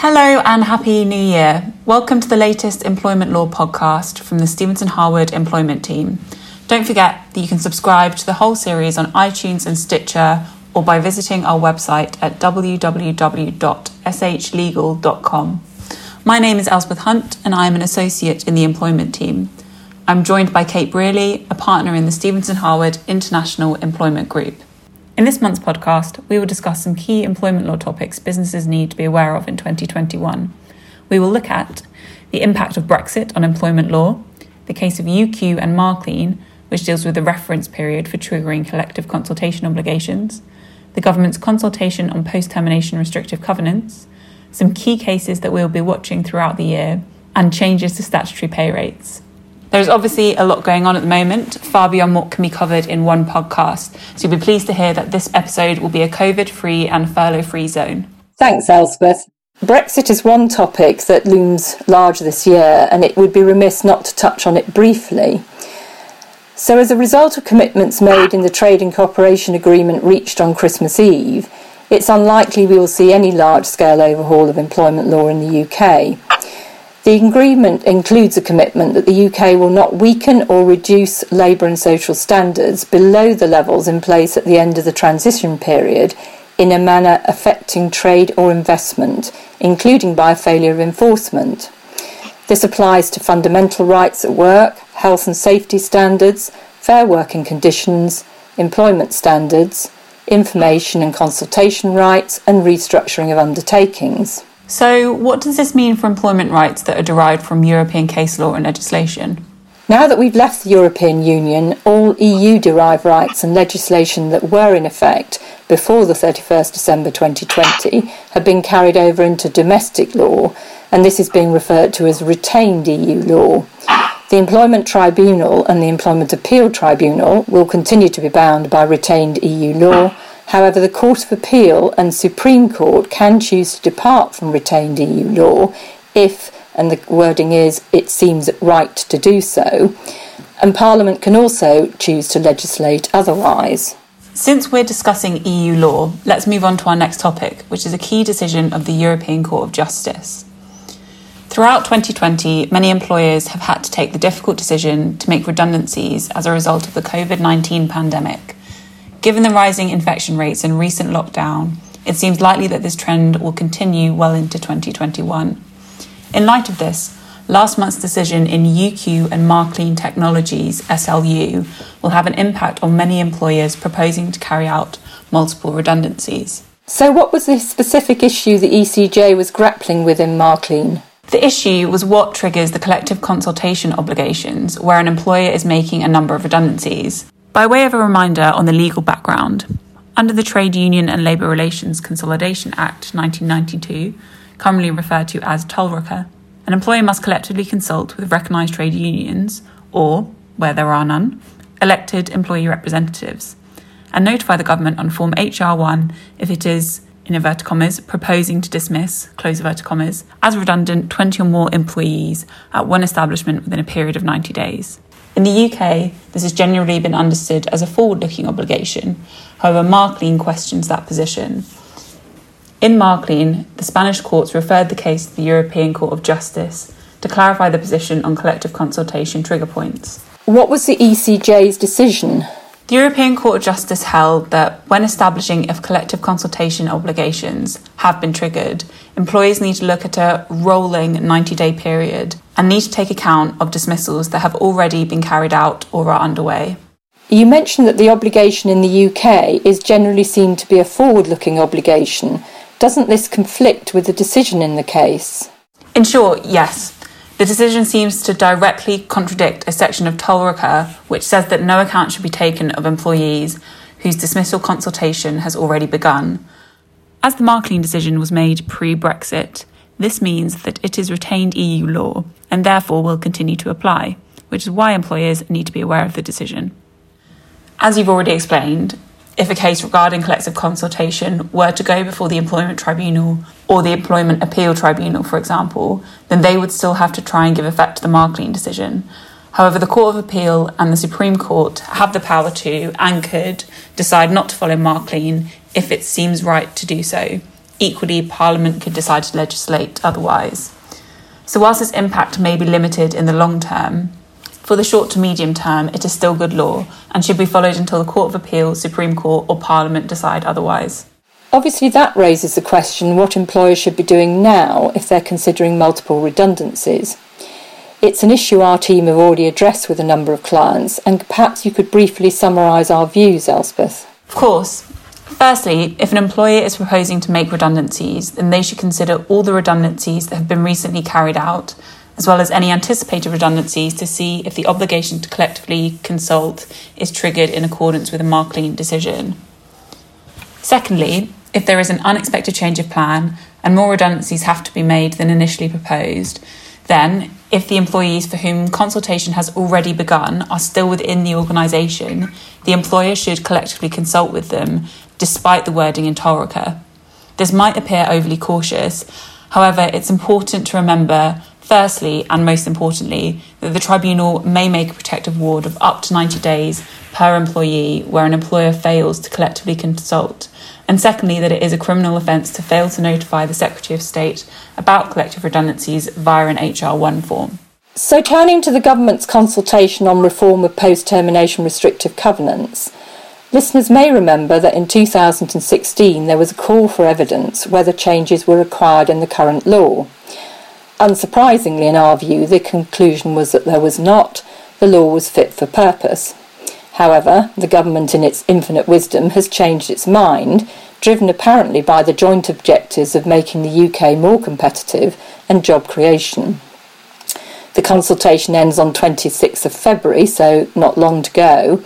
Hello and Happy New Year. Welcome to the latest Employment Law podcast from the Stephenson Harwood Employment Team. Don't forget that you can subscribe to the whole series on iTunes and Stitcher or by visiting our website at www.shlegal.com. My name is Elspeth Hunt and I am an associate in the Employment Team. I'm joined by Kate Brearley, a partner in the Stephenson Harwood International Employment Group. In this month's podcast, we will discuss some key employment law topics businesses need to be aware of in 2021. We will look at the impact of Brexit on employment law, the case of UQ and Marclean, which deals with the reference period for triggering collective consultation obligations, the government's consultation on post termination restrictive covenants, some key cases that we will be watching throughout the year, and changes to statutory pay rates. There's obviously a lot going on at the moment, far beyond what can be covered in one podcast. So you'll be pleased to hear that this episode will be a COVID free and furlough free zone. Thanks, Elspeth. Brexit is one topic that looms large this year, and it would be remiss not to touch on it briefly. So, as a result of commitments made in the Trade and Cooperation Agreement reached on Christmas Eve, it's unlikely we will see any large scale overhaul of employment law in the UK. The agreement includes a commitment that the UK will not weaken or reduce labour and social standards below the levels in place at the end of the transition period in a manner affecting trade or investment, including by failure of enforcement. This applies to fundamental rights at work, health and safety standards, fair working conditions, employment standards, information and consultation rights, and restructuring of undertakings. So, what does this mean for employment rights that are derived from European case law and legislation? Now that we've left the European Union, all EU derived rights and legislation that were in effect before the 31st December 2020 have been carried over into domestic law, and this is being referred to as retained EU law. The Employment Tribunal and the Employment Appeal Tribunal will continue to be bound by retained EU law However, the Court of Appeal and Supreme Court can choose to depart from retained EU law if, and the wording is, it seems right to do so, and Parliament can also choose to legislate otherwise. Since we're discussing EU law, let's move on to our next topic, which is a key decision of the European Court of Justice. Throughout 2020, many employers have had to take the difficult decision to make redundancies as a result of the COVID 19 pandemic. Given the rising infection rates and recent lockdown, it seems likely that this trend will continue well into 2021. In light of this, last month's decision in UQ and Marclean Technologies SLU will have an impact on many employers proposing to carry out multiple redundancies. So, what was the specific issue the ECJ was grappling with in Marclean? The issue was what triggers the collective consultation obligations where an employer is making a number of redundancies. By way of a reminder on the legal background, under the Trade Union and Labour Relations Consolidation Act 1992, commonly referred to as TULRCA, an employer must collectively consult with recognised trade unions or, where there are none, elected employee representatives, and notify the government on Form HR1 if it is, in inverted commas, proposing to dismiss, close inverted commas, as redundant 20 or more employees at one establishment within a period of 90 days. In the UK, this has generally been understood as a forward looking obligation. However, Marclean questions that position. In Marclean, the Spanish courts referred the case to the European Court of Justice to clarify the position on collective consultation trigger points. What was the ECJ's decision? The European Court of Justice held that when establishing if collective consultation obligations have been triggered, employers need to look at a rolling 90 day period and need to take account of dismissals that have already been carried out or are underway. You mentioned that the obligation in the UK is generally seen to be a forward looking obligation. Doesn't this conflict with the decision in the case? In short, yes. The decision seems to directly contradict a section of TULRCA which says that no account should be taken of employees whose dismissal consultation has already begun. As the Marclean decision was made pre Brexit, this means that it is retained EU law and therefore will continue to apply, which is why employers need to be aware of the decision. As you've already explained, if a case regarding collective consultation were to go before the Employment Tribunal or the Employment Appeal Tribunal, for example, then they would still have to try and give effect to the Marclean decision. However, the Court of Appeal and the Supreme Court have the power to and could decide not to follow Marclean if it seems right to do so, equally, Parliament could decide to legislate otherwise. So, whilst its impact may be limited in the long term, for the short to medium term, it is still good law and should be followed until the Court of Appeal, Supreme Court, or Parliament decide otherwise. Obviously, that raises the question what employers should be doing now if they're considering multiple redundancies. It's an issue our team have already addressed with a number of clients, and perhaps you could briefly summarise our views, Elspeth. Of course. Firstly, if an employer is proposing to make redundancies, then they should consider all the redundancies that have been recently carried out, as well as any anticipated redundancies to see if the obligation to collectively consult is triggered in accordance with a Marclean decision. Secondly, if there is an unexpected change of plan and more redundancies have to be made than initially proposed, then, if the employees for whom consultation has already begun are still within the organisation, the employer should collectively consult with them, despite the wording in TULRCA. This might appear overly cautious, however, it's important to remember Firstly, and most importantly, that the tribunal may make a protective ward of up to 90 days per employee where an employer fails to collectively consult. And secondly, that it is a criminal offence to fail to notify the Secretary of State about collective redundancies via an HR1 form. So, turning to the government's consultation on reform of post termination restrictive covenants, listeners may remember that in 2016 there was a call for evidence whether changes were required in the current law. Unsurprisingly, in our view, the conclusion was that there was not. The law was fit for purpose. However, the government, in its infinite wisdom, has changed its mind, driven apparently by the joint objectives of making the UK more competitive and job creation. The consultation ends on 26th of February, so not long to go,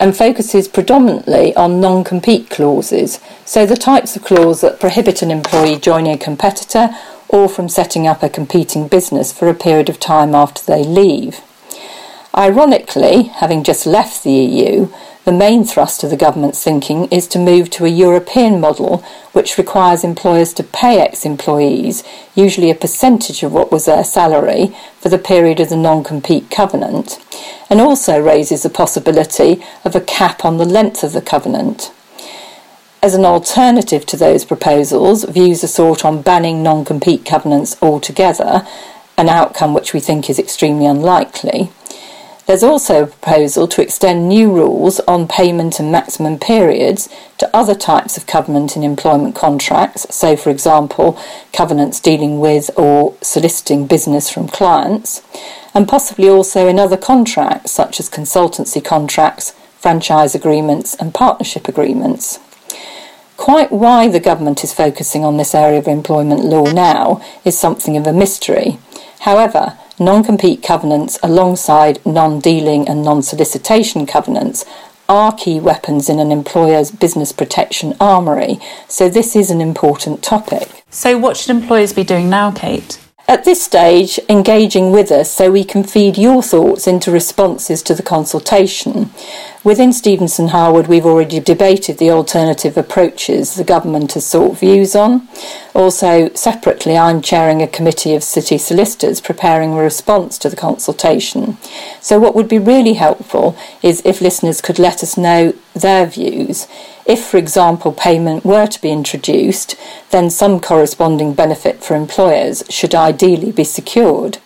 and focuses predominantly on non compete clauses, so the types of clause that prohibit an employee joining a competitor or from setting up a competing business for a period of time after they leave. Ironically, having just left the EU, the main thrust of the government's thinking is to move to a European model which requires employers to pay ex employees, usually a percentage of what was their salary, for the period of the non compete covenant, and also raises the possibility of a cap on the length of the covenant. As an alternative to those proposals, views are sought on banning non compete covenants altogether, an outcome which we think is extremely unlikely. There's also a proposal to extend new rules on payment and maximum periods to other types of covenant in employment contracts, so, for example, covenants dealing with or soliciting business from clients, and possibly also in other contracts such as consultancy contracts, franchise agreements, and partnership agreements. Quite why the government is focusing on this area of employment law now is something of a mystery. However, non compete covenants alongside non dealing and non solicitation covenants are key weapons in an employer's business protection armoury, so this is an important topic. So, what should employers be doing now, Kate? At this stage, engaging with us so we can feed your thoughts into responses to the consultation. Within Stephenson Harwood, we've already debated the alternative approaches the government has sought views on. Also, separately, I'm chairing a committee of city solicitors preparing a response to the consultation. So, what would be really helpful is if listeners could let us know their views. If, for example, payment were to be introduced, then some corresponding benefit for employers should ideally be secured.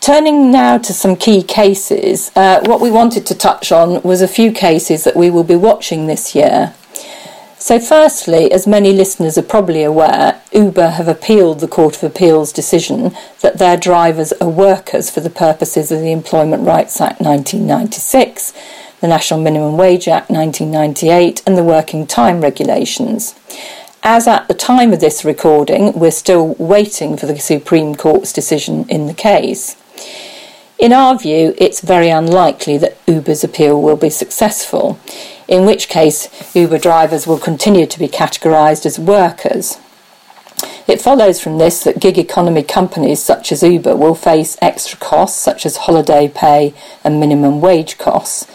Turning now to some key cases, uh, what we wanted to touch on was a few cases that we will be watching this year. So, firstly, as many listeners are probably aware, Uber have appealed the Court of Appeal's decision that their drivers are workers for the purposes of the Employment Rights Act 1996, the National Minimum Wage Act 1998, and the Working Time Regulations. As at the time of this recording, we're still waiting for the Supreme Court's decision in the case. In our view, it's very unlikely that Uber's appeal will be successful, in which case Uber drivers will continue to be categorised as workers. It follows from this that gig economy companies such as Uber will face extra costs such as holiday pay and minimum wage costs.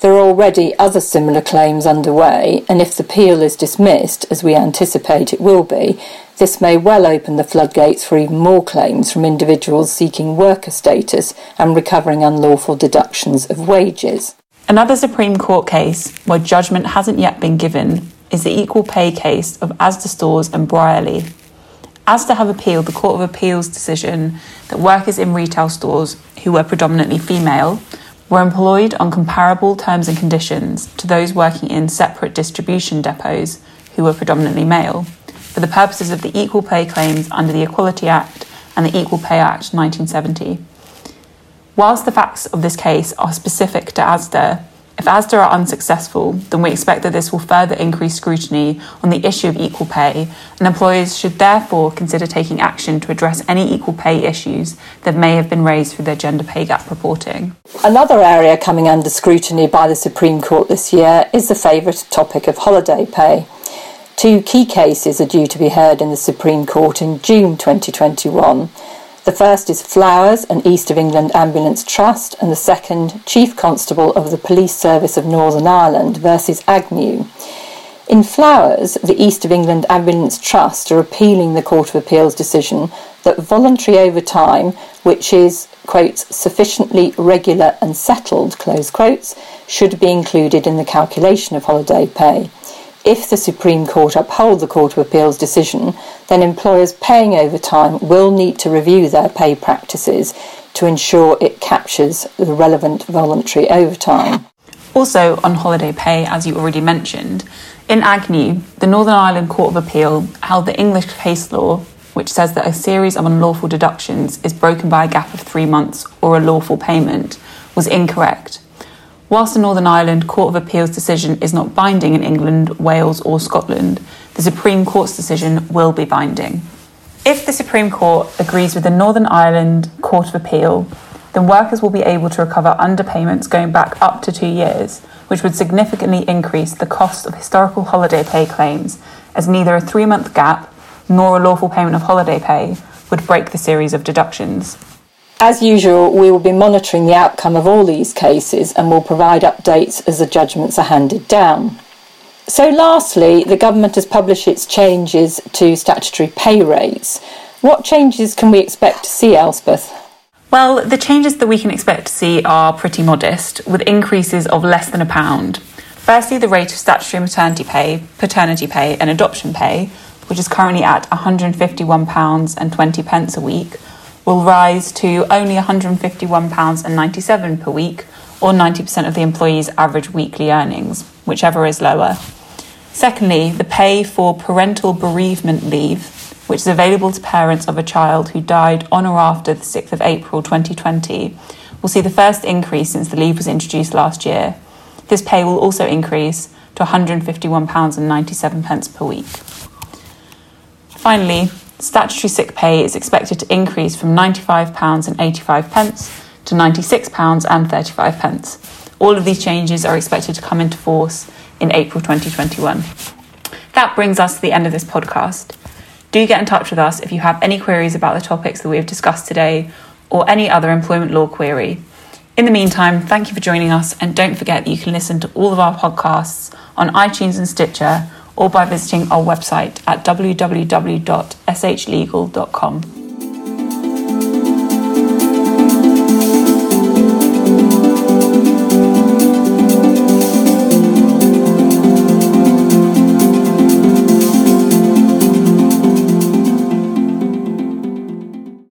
There are already other similar claims underway, and if the appeal is dismissed, as we anticipate it will be, this may well open the floodgates for even more claims from individuals seeking worker status and recovering unlawful deductions of wages. Another Supreme Court case where judgment hasn't yet been given is the equal pay case of Asda Stores and Brierley. Asda have appealed the Court of Appeal's decision that workers in retail stores who were predominantly female were employed on comparable terms and conditions to those working in separate distribution depots who were predominantly male, for the purposes of the equal pay claims under the Equality Act and the Equal Pay Act 1970. Whilst the facts of this case are specific to ASDA, if ASDA are unsuccessful, then we expect that this will further increase scrutiny on the issue of equal pay, and employers should therefore consider taking action to address any equal pay issues that may have been raised through their gender pay gap reporting. Another area coming under scrutiny by the Supreme Court this year is the favourite topic of holiday pay. Two key cases are due to be heard in the Supreme Court in June 2021. The first is Flowers, an East of England Ambulance Trust, and the second, Chief Constable of the Police Service of Northern Ireland versus Agnew. In Flowers, the East of England Ambulance Trust are appealing the Court of Appeal's decision that voluntary overtime, which is, quotes, sufficiently regular and settled, close quotes, should be included in the calculation of holiday pay if the Supreme Court uphold the Court of Appeal's decision, then employers paying overtime will need to review their pay practices to ensure it captures the relevant voluntary overtime. Also, on holiday pay, as you already mentioned, in Agnew, the Northern Ireland Court of Appeal held the English case law, which says that a series of unlawful deductions is broken by a gap of three months or a lawful payment, was incorrect Whilst the Northern Ireland Court of Appeal's decision is not binding in England, Wales, or Scotland, the Supreme Court's decision will be binding. If the Supreme Court agrees with the Northern Ireland Court of Appeal, then workers will be able to recover underpayments going back up to two years, which would significantly increase the cost of historical holiday pay claims, as neither a three month gap nor a lawful payment of holiday pay would break the series of deductions. As usual, we will be monitoring the outcome of all these cases and will provide updates as the judgments are handed down. So, lastly, the government has published its changes to statutory pay rates. What changes can we expect to see, Elspeth? Well, the changes that we can expect to see are pretty modest, with increases of less than a pound. Firstly, the rate of statutory maternity pay, paternity pay, and adoption pay, which is currently at £151.20 a week, will rise to only £151.97 per week, or 90% of the employee's average weekly earnings, whichever is lower. Secondly, the pay for parental bereavement leave, which is available to parents of a child who died on or after the 6th of April 2020, will see the first increase since the leave was introduced last year. This pay will also increase to £151.97 per week. Finally, statutory sick pay is expected to increase from £95.85 to £96.35. All of these changes are expected to come into force in April 2021. That brings us to the end of this podcast. Do get in touch with us if you have any queries about the topics that we have discussed today or any other employment law query. In the meantime, thank you for joining us, and don't forget that you can listen to all of our podcasts on iTunes and Stitcher or by visiting our website at www.shlegal.com.